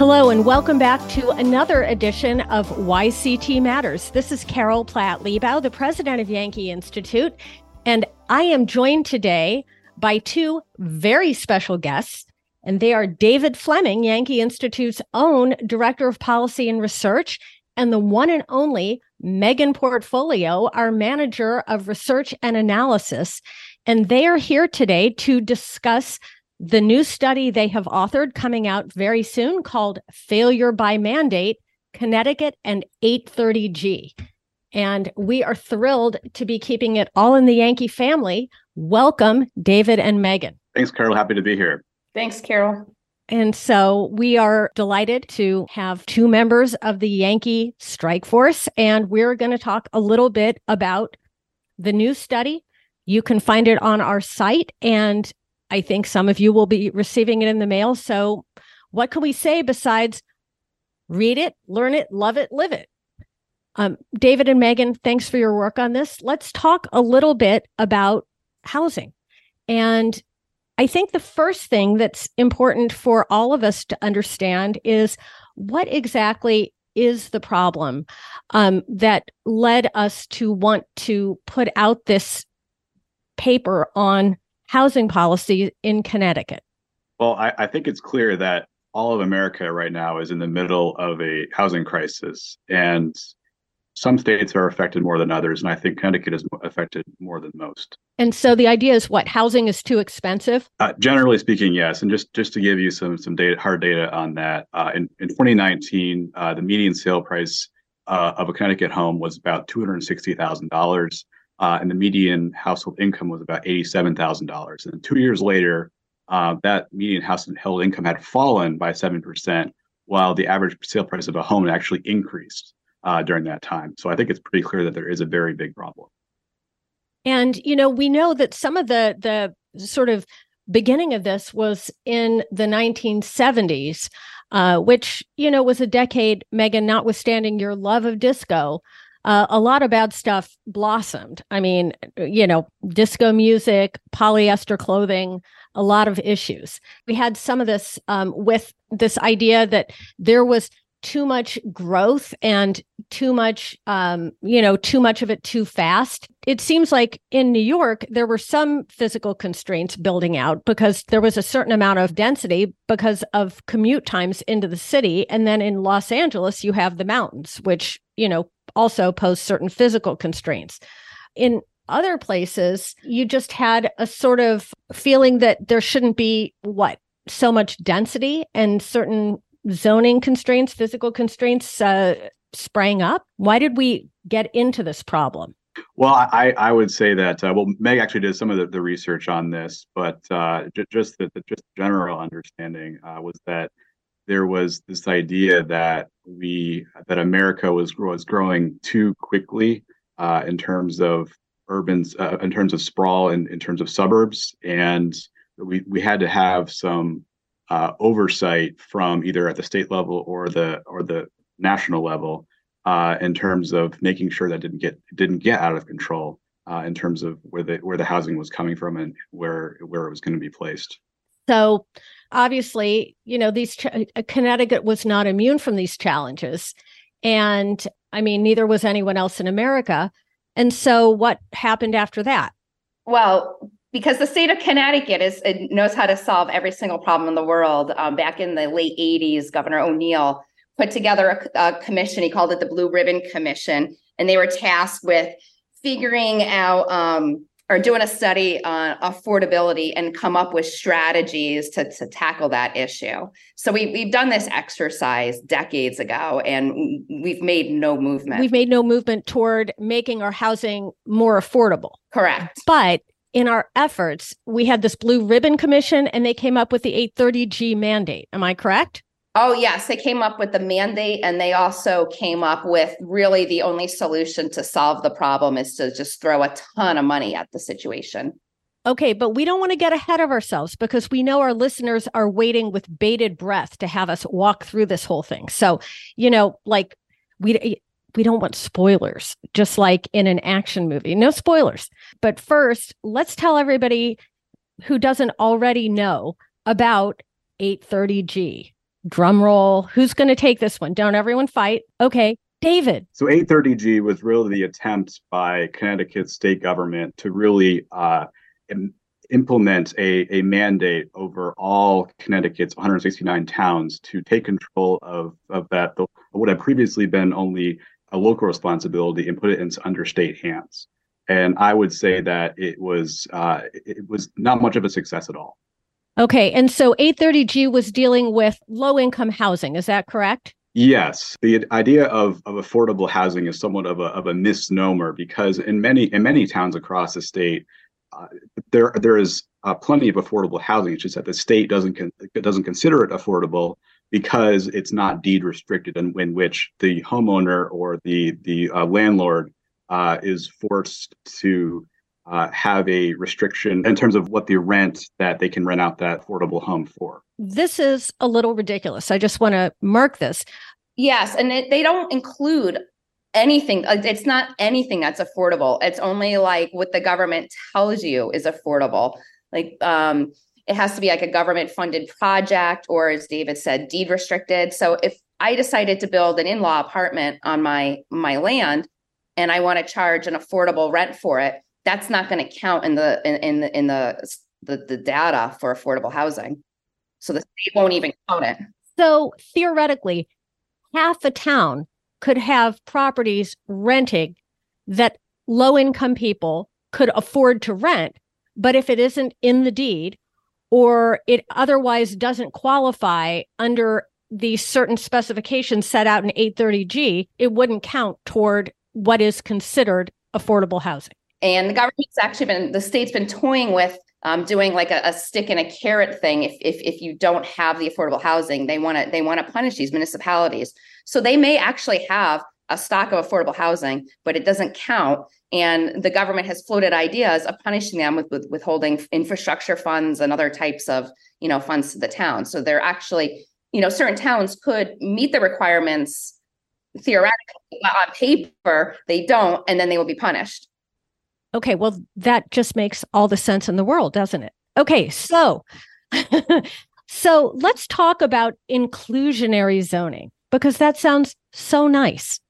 and welcome back to another edition of YCT Matters. This is Carol Platt Liebau, the president of Yankee Institute, and I am joined today by two very special guests, and they are David Flemming, Yankee Institute's own director of policy and research, and the one and only Meghan Portfolio, our manager of research and analysis. And they are here today to discuss the new study they have authored coming out very soon called Failure by Mandate Connecticut and 830G. And we are thrilled to be keeping it all in the Yankee family. Welcome, David and Meghan. Thanks, Carol. Happy to be here. Thanks, Carol. And so we are delighted to have two members of the Yankee Strike Force. And we're going to talk a little bit about the new study. You can find it on our site. And I think some of you will be receiving it in the mail. So, what can we say besides read it, learn it, love it, live it? Um, David and Meghan, thanks for your work on this. Let's talk a little bit about housing. And I think the first thing that's important for all of us to understand is what exactly is the problem um, that led us to want to put out this paper on housing policy in Connecticut? Well, I, I, think it's clear that all of America right now is in the middle of a housing crisis. And some states are affected more than others. And I think Connecticut is affected more than most. And so the idea is what? Housing is too expensive? Uh, generally speaking, yes. And just, just to give you some, some data, hard data on that, uh, in, in 2019, uh, the median sale price uh, of a Connecticut home was about $260,000 uh, and the median household income was about $87,000. And two years later, uh, that median household income had fallen by 7%, while the average sale price of a home actually increased uh, during that time. So I think it's pretty clear that there is a very big problem. And, you know, we know that some of the, the sort of beginning of this was in the 1970s, uh, which, you know, was a decade, Meghan, notwithstanding your love of disco, uh, a lot of bad stuff blossomed. I mean, you know, disco music, polyester clothing, a lot of issues. We had some of this um, with this idea that there was too much growth and too much um, you know too much of it too fast it seems like in new york there were some physical constraints building out because there was a certain amount of density because of commute times into the city and then in los angeles you have the mountains which you know also pose certain physical constraints. In other places, you just had a sort of feeling that there shouldn't be what so much density and certain zoning constraints, physical constraints uh, sprang up. Why did we get into this problem? Well, I, I would say that uh, well, Meg actually did some of the, the research on this, but uh, j- just the, the, just general understanding uh, was that there was this idea that we that America was was growing too quickly uh, in terms of urban uh, in terms of sprawl and in terms of suburbs, and we we had to have some uh, oversight from either at the state level or the or the national level uh, in terms of making sure that didn't get didn't get out of control uh, in terms of where the where the housing was coming from and where where it was going to be placed. So obviously, you know, these ch- uh, Connecticut was not immune from these challenges. And I mean, neither was anyone else in America. And so what happened after that? Well, because the state of Connecticut is knows how to solve every single problem in the world. Um, back in the late 80s, Governor O'Neill put together a, a commission. He called it the Blue Ribbon Commission, and they were tasked with figuring out um, or doing a study on affordability and come up with strategies to, to tackle that issue. So we, we've done this exercise decades ago and we've made no movement. We've made no movement toward making our housing more affordable. Correct. But in our efforts, we had this blue ribbon commission and they came up with the 830G mandate. Am I correct? Oh, yes. They came up with the mandate and they also came up with really the only solution to solve the problem is to just throw a ton of money at the situation. Okay, but we don't want to get ahead of ourselves because we know our listeners are waiting with bated breath to have us walk through this whole thing. So, you know, like we we don't want spoilers, just like in an action movie. No spoilers. But first, let's tell everybody who doesn't already know about 830G. Drum roll. Who's going to take this one? Don't everyone fight. Okay. David. So 830G was really the attempt by Connecticut state government to really uh, Im- implement a, a mandate over all Connecticut's 169 towns to take control of, of that, the, what had previously been only a local responsibility and put it into under state hands. And I would say that it was uh, it was not much of a success at all. Okay, and so 830G was dealing with low income housing. Is that correct? Yes, the idea of, of affordable housing is somewhat of a, of a misnomer because in many in many towns across the state, uh, there there is uh, plenty of affordable housing. It's just that the state doesn't con- doesn't consider it affordable because it's not deed restricted, in, in which the homeowner or the the uh, landlord uh, is forced to uh, have a restriction in terms of what the rent that they can rent out that affordable home for. This is a little ridiculous. I just want to mark this. Yes, and it, they don't include anything. It's not anything that's affordable. It's only like what the government tells you is affordable. Like um, it has to be like a government funded project, or as David said, deed restricted. So if I decided to build an in law apartment on my my land, and I want to charge an affordable rent for it, that's not going to count in the in, in the in the, the the data for affordable housing. So the state won't even count it. So theoretically, half a town could have properties renting that low income people could afford to rent. But if it isn't in the deed or it otherwise doesn't qualify under the certain specifications set out in 830G, it wouldn't count toward what is considered affordable housing. And the government's actually been, the state's been toying with um, doing like a, a, stick and a carrot thing. If, if if you don't have the affordable housing, they want to they want to punish these municipalities. So they may actually have a stock of affordable housing, but it doesn't count. And the government has floated ideas of punishing them with, with withholding infrastructure funds and other types of you know funds to the town. So they're actually you know certain towns could meet the requirements theoretically, but on paper they don't, and then they will be punished. Okay, well, that just makes all the sense in the world, doesn't it? Okay, so so let's talk about inclusionary zoning because that sounds so nice.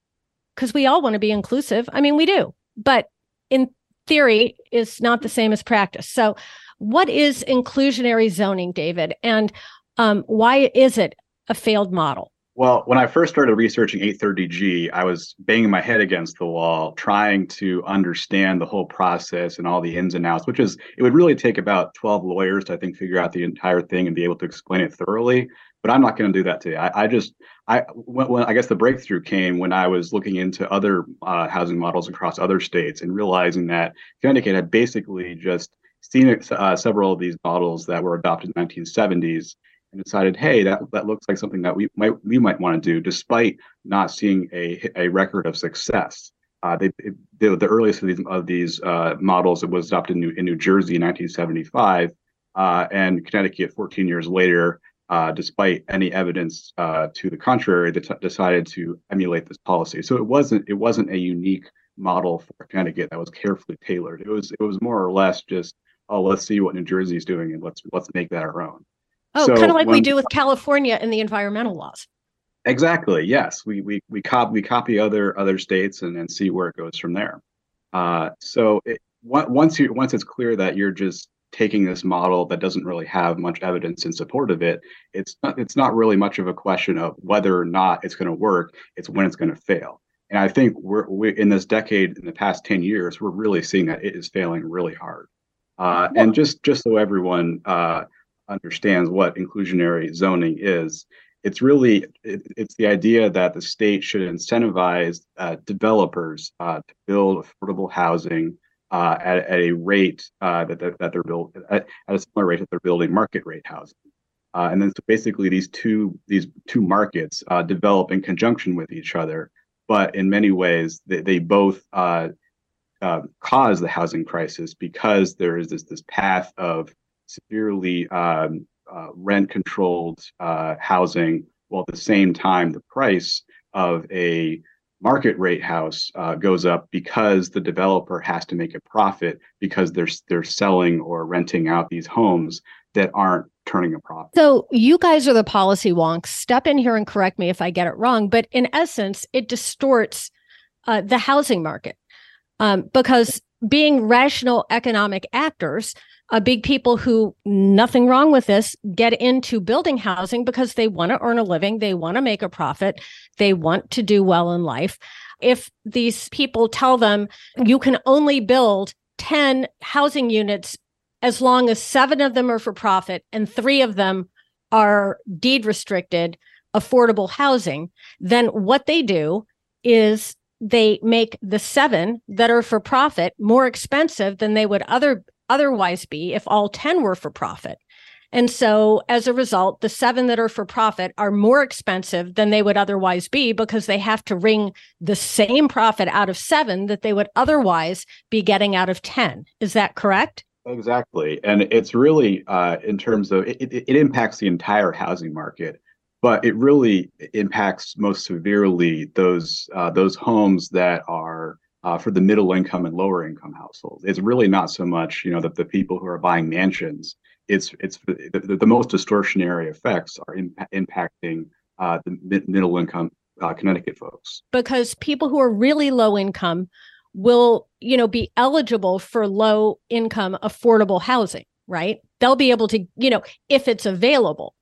Because we all want to be inclusive. I mean, we do, but in theory is not the same as practice. So, what is inclusionary zoning, David, and um, why is it a failed model? Well, when I first started researching 830G, I was banging my head against the wall trying to understand the whole process and all the ins and outs, which is, it would really take about 12 lawyers to, I think, figure out the entire thing and be able to explain it thoroughly. But I'm not going to do that today. I, I just, I, when, when, I guess the breakthrough came when I was looking into other uh, housing models across other states and realizing that Connecticut had basically just seen uh, several of these models that were adopted in the 1970s and decided, hey, that, that looks like something that we might we might want to do, despite not seeing a a record of success. Uh, they, they, the earliest of these of these uh, models it was adopted in New, in New Jersey in 1975, uh, and Connecticut 14 years later, uh, despite any evidence uh, to the contrary, they t- decided to emulate this policy. So it wasn't it wasn't a unique model for Connecticut that was carefully tailored. It was it was more or less just oh let's see what New Jersey is doing and let's let's make that our own. Oh, so kind of like when, we do with California and the environmental laws. Exactly. Yes, we we we copy we copy other other states and, and see where it goes from there. Uh, so it, once you once it's clear that you're just taking this model that doesn't really have much evidence in support of it, it's not it's not really much of a question of whether or not it's going to work. It's when it's going to fail. And I think we're we, in this decade, in the past ten years, we're really seeing that it is failing really hard. Uh, and just just so everyone uh, understands what inclusionary zoning is, it's really it, it's the idea that the state should incentivize uh, developers uh, to build affordable housing uh, at, at, a rate uh, that, they're, that they're built at, at, a similar rate that they're building market rate housing. Uh, and then so basically these two these two markets uh, develop in conjunction with each other, but in many ways they, they both cause the housing crisis because there is this this path of severely um, uh, rent controlled uh, housing, while at the same time the price of a market rate house uh, goes up because the developer has to make a profit because they're they're selling or renting out these homes that aren't turning a profit. So you guys are the policy wonks. Step in here and correct me if I get it wrong. But in essence, it distorts uh, the housing market um, because being rational economic actors, uh, big people who nothing wrong with this get into building housing because they want to earn a living, they want to make a profit, they want to do well in life. If these people tell them you can only build 10 housing units as long as seven of them are for profit and three of them are deed restricted affordable housing, then what they do is they make the seven that are for profit more expensive than they would other otherwise be if all 10 were for profit. And so as a result, the seven that are for profit are more expensive than they would otherwise be because they have to wring the same profit out of seven that they would otherwise be getting out of 10. Is that correct? Exactly. And it's really uh, in terms of it, it, it impacts the entire housing market but it really impacts most severely those uh, those homes that are uh, for the middle income and lower income households. It's really not so much you know that the people who are buying mansions. It's it's the, the most distortionary effects are impacting uh, the mid- middle income uh, Connecticut folks because people who are really low income will you know be eligible for low income affordable housing right they'll be able to you know if it's available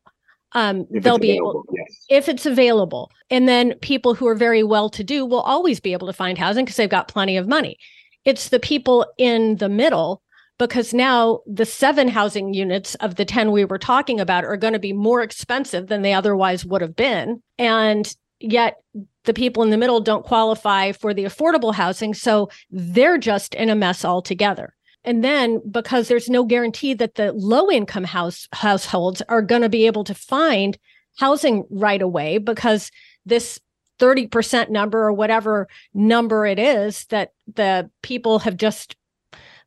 um, they'll be able yes. if it's available. And then people who are very well to do will always be able to find housing because they've got plenty of money. It's the people in the middle because now the seven housing units of the 10 we were talking about are going to be more expensive than they otherwise would have been. And yet the people in the middle don't qualify for the affordable housing so they're just in a mess altogether and then because there's no guarantee that the low income house households are going to be able to find housing right away because this 30% number or whatever number it is that the people have just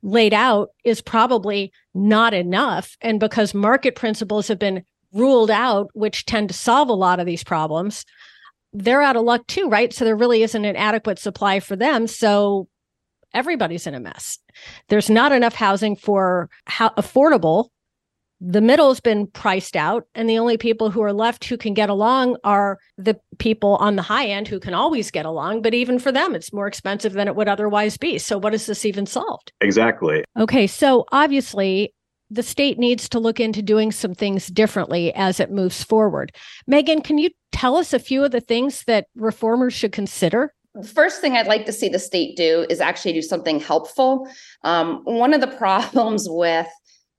laid out is probably not enough. And because market principles have been ruled out, which tend to solve a lot of these problems, they're out of luck too, right? So there really isn't an adequate supply for them. So everybody's in a mess. There's not enough housing for how affordable. The middle's been priced out, and the only people who are left who can get along are the people on the high end who can always get along. But even for them, it's more expensive than it would otherwise be. So, what is this even solved? Exactly. Okay. So, obviously, the state needs to look into doing some things differently as it moves forward. Meghan, can you tell us a few of the things that reformers should consider? First thing I'd like to see the state do is actually do something helpful. Um, one of the problems with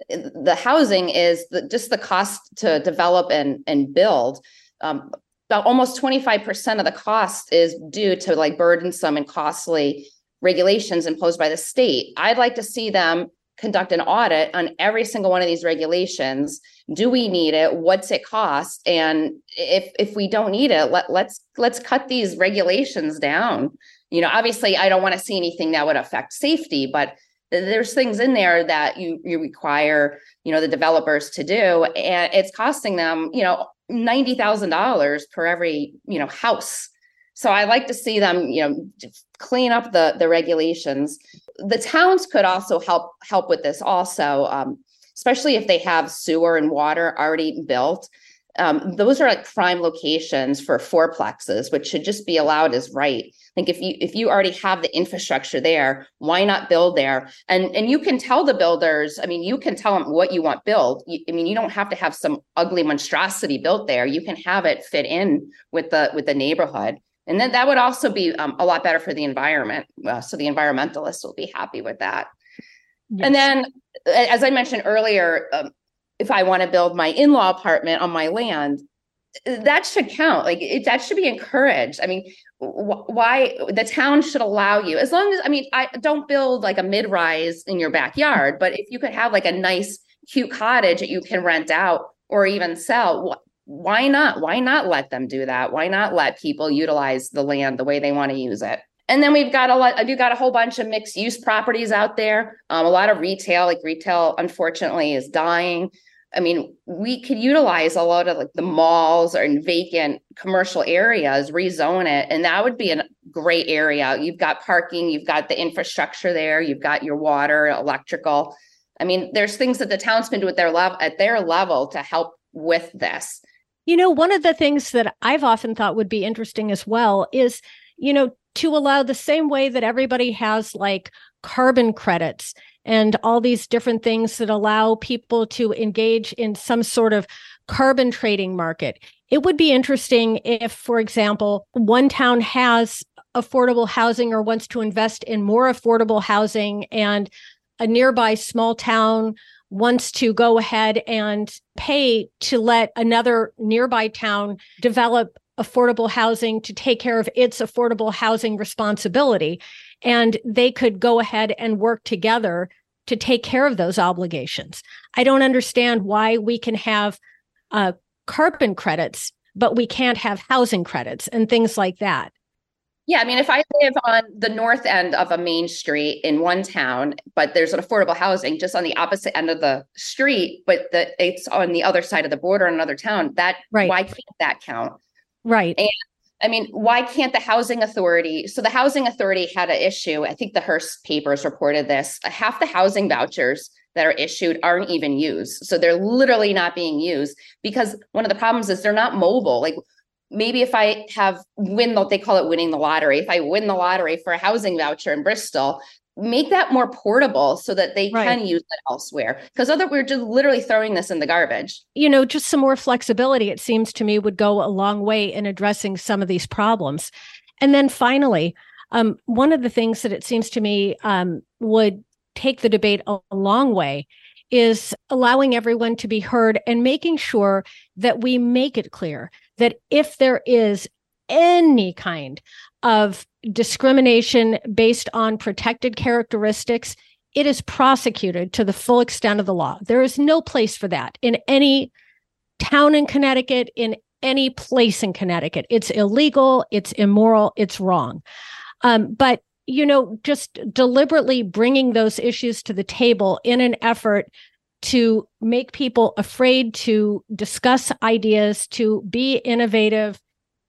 the housing is the, just the cost to develop and and build. Um, about almost 25% of the cost is due to like burdensome and costly regulations imposed by the state. I'd like to see them conduct an audit on every single one of these regulations. Do we need it? What's it cost? And if if we don't need it let, let's let's cut these regulations down. You know obviously i don't want to see anything that would affect safety but there's things in there that you you require you know the developers to do and it's costing them you know $90,000 per every you know house so I like to see them, you know, clean up the the regulations. The towns could also help help with this also, um, especially if they have sewer and water already built. Um, those are like prime locations for fourplexes, which should just be allowed as right. Like if you if you already have the infrastructure there, why not build there? And and you can tell the builders. I mean, you can tell them what you want built. I mean, you don't have to have some ugly monstrosity built there. You can have it fit in with the with the neighborhood. And then that would also be um, a lot better for the environment. Uh, so the environmentalists will be happy with that. Yes. And then, as I mentioned earlier, um, if I want to build my in law apartment on my land, that should count. Like it, that should be encouraged. I mean, wh- why the town should allow you, as long as, I mean, I don't build like a mid rise in your backyard, but if you could have like a nice, cute cottage that you can rent out or even sell, why not? Why not let them do that? Why not let people utilize the land the way they want to use it? And then we've got a lot, we've got a whole bunch of mixed use properties out there. Um, a lot of retail, like retail, unfortunately, is dying. I mean, we could utilize a lot of like the malls or in vacant commercial areas, rezone it, and that would be a great area. You've got parking, you've got the infrastructure there, you've got your water, electrical. I mean, there's things that the towns can do at their level at their level to help with this. You know, one of the things that I've often thought would be interesting as well is, you know, to allow the same way that everybody has like carbon credits and all these different things that allow people to engage in some sort of carbon trading market. It would be interesting if, for example, one town has affordable housing or wants to invest in more affordable housing and a nearby small town wants to go ahead and pay to let another nearby town develop affordable housing to take care of its affordable housing responsibility. And they could go ahead and work together to take care of those obligations. I don't understand why we can have uh, carbon credits, but we can't have housing credits and things like that. Yeah, I mean, if I live on the north end of a main street in one town, but there's an affordable housing just on the opposite end of the street, but the, it's on the other side of the border in another town, that right. why can't that count? Right. And I mean, why can't the housing authority? So the housing authority had an issue. I think the Hearst papers reported this. Half the housing vouchers that are issued aren't even used. So they're literally not being used because one of the problems is they're not mobile. Like maybe if I have win what they call it winning the lottery, if I win the lottery for a housing voucher in Bristol, make that more portable so that they right. can use it elsewhere. Because other we're just literally throwing this in the garbage. You know just some more flexibility it seems to me would go a long way in addressing some of these problems. And then finally um, one of the things that it seems to me um, would take the debate a, a long way is allowing everyone to be heard and making sure that we make it clear that if there is any kind of discrimination based on protected characteristics, it is prosecuted to the full extent of the law. There is no place for that in any town in Connecticut, in any place in Connecticut. It's illegal, it's immoral, it's wrong. Um, but you know, just deliberately bringing those issues to the table in an effort to make people afraid to discuss ideas, to be innovative,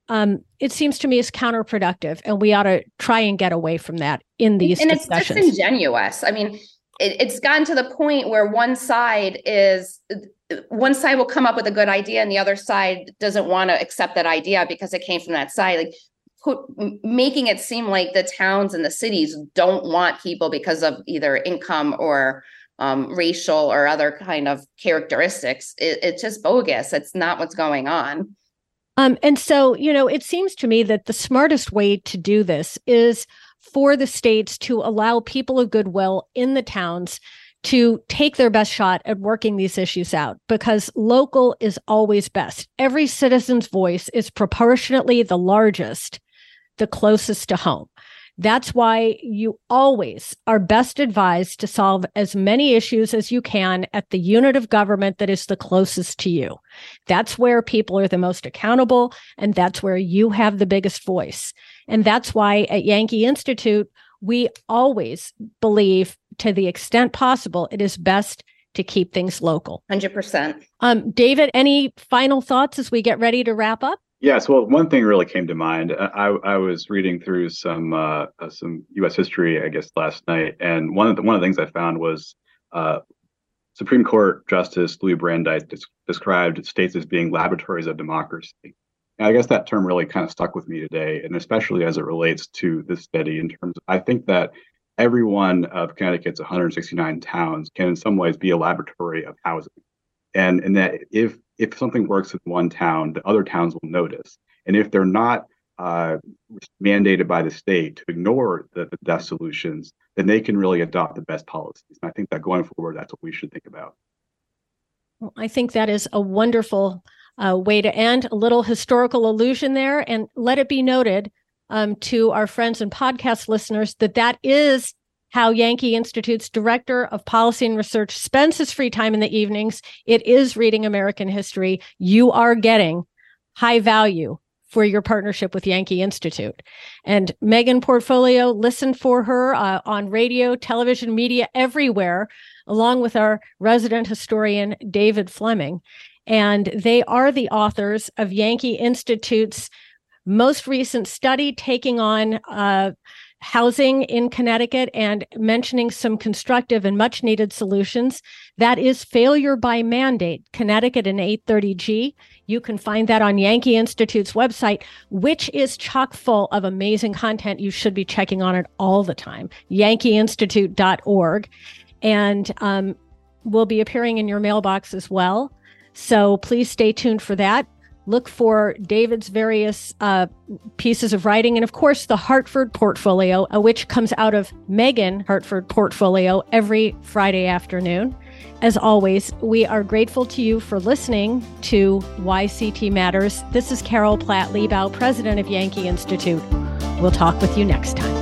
um, it seems to me is counterproductive, and we ought to try and get away from that in these and discussions. it's disingenuous. I mean, it, it's gotten to the point where one side is one side will come up with a good idea, and the other side doesn't want to accept that idea because it came from that side. Like put, making it seem like the towns and the cities don't want people because of either income or um, racial or other kind of characteristics. It, it's just bogus. It's not what's going on. Um, and so, you know, it seems to me that the smartest way to do this is for the states to allow people of goodwill in the towns to take their best shot at working these issues out because local is always best. Every citizen's voice is proportionately the largest, the closest to home. That's why you always are best advised to solve as many issues as you can at the unit of government that is the closest to you. That's where people are the most accountable, and that's where you have the biggest voice. And that's why at Yankee Institute, we always believe to the extent possible, it is best to keep things local. 100%. Um, David, any final thoughts as we get ready to wrap up? Yes, well, one thing really came to mind. I, I was reading through some uh, uh some U.S. history, I guess, last night, and one of the one of the things I found was uh, Supreme Court Justice Louis Brandeis des- described states as being laboratories of democracy. And I guess that term really kind of stuck with me today, and especially as it relates to this study. In terms, of, I think that every one of Connecticut's 169 towns can, in some ways, be a laboratory of housing, and and that if if something works in one town, the other towns will notice. And if they're not uh, mandated by the state to ignore the, the best solutions, then they can really adopt the best policies. And I think that going forward, that's what we should think about. Well, I think that is a wonderful uh, way to end. A little historical allusion there, and let it be noted um, to our friends and podcast listeners that that is how Yankee Institute's director of policy and research spends his free time in the evenings. It is reading American history. You are getting high value for your partnership with Yankee Institute. And Meghan Portfolio, listen for her uh, on radio, television, media, everywhere, along with our resident historian, David Flemming. And they are the authors of Yankee Institute's most recent study taking on uh, housing in Connecticut and mentioning some constructive and much needed solutions. That is Failure by Mandate, Connecticut and 830G. You can find that on Yankee Institute's website, which is chock full of amazing content. You should be checking on it all the time. yankeeinstitute.org. And um, will be appearing in your mailbox as well. So please stay tuned for that look for David's various uh, pieces of writing, and of course, the Hartford Portfolio, uh, which comes out of Meghan Hartford Portfolio every Friday afternoon. As always, we are grateful to you for listening to YCT Matters. This is Carol Platt Liebau, president of Yankee Institute. We'll talk with you next time.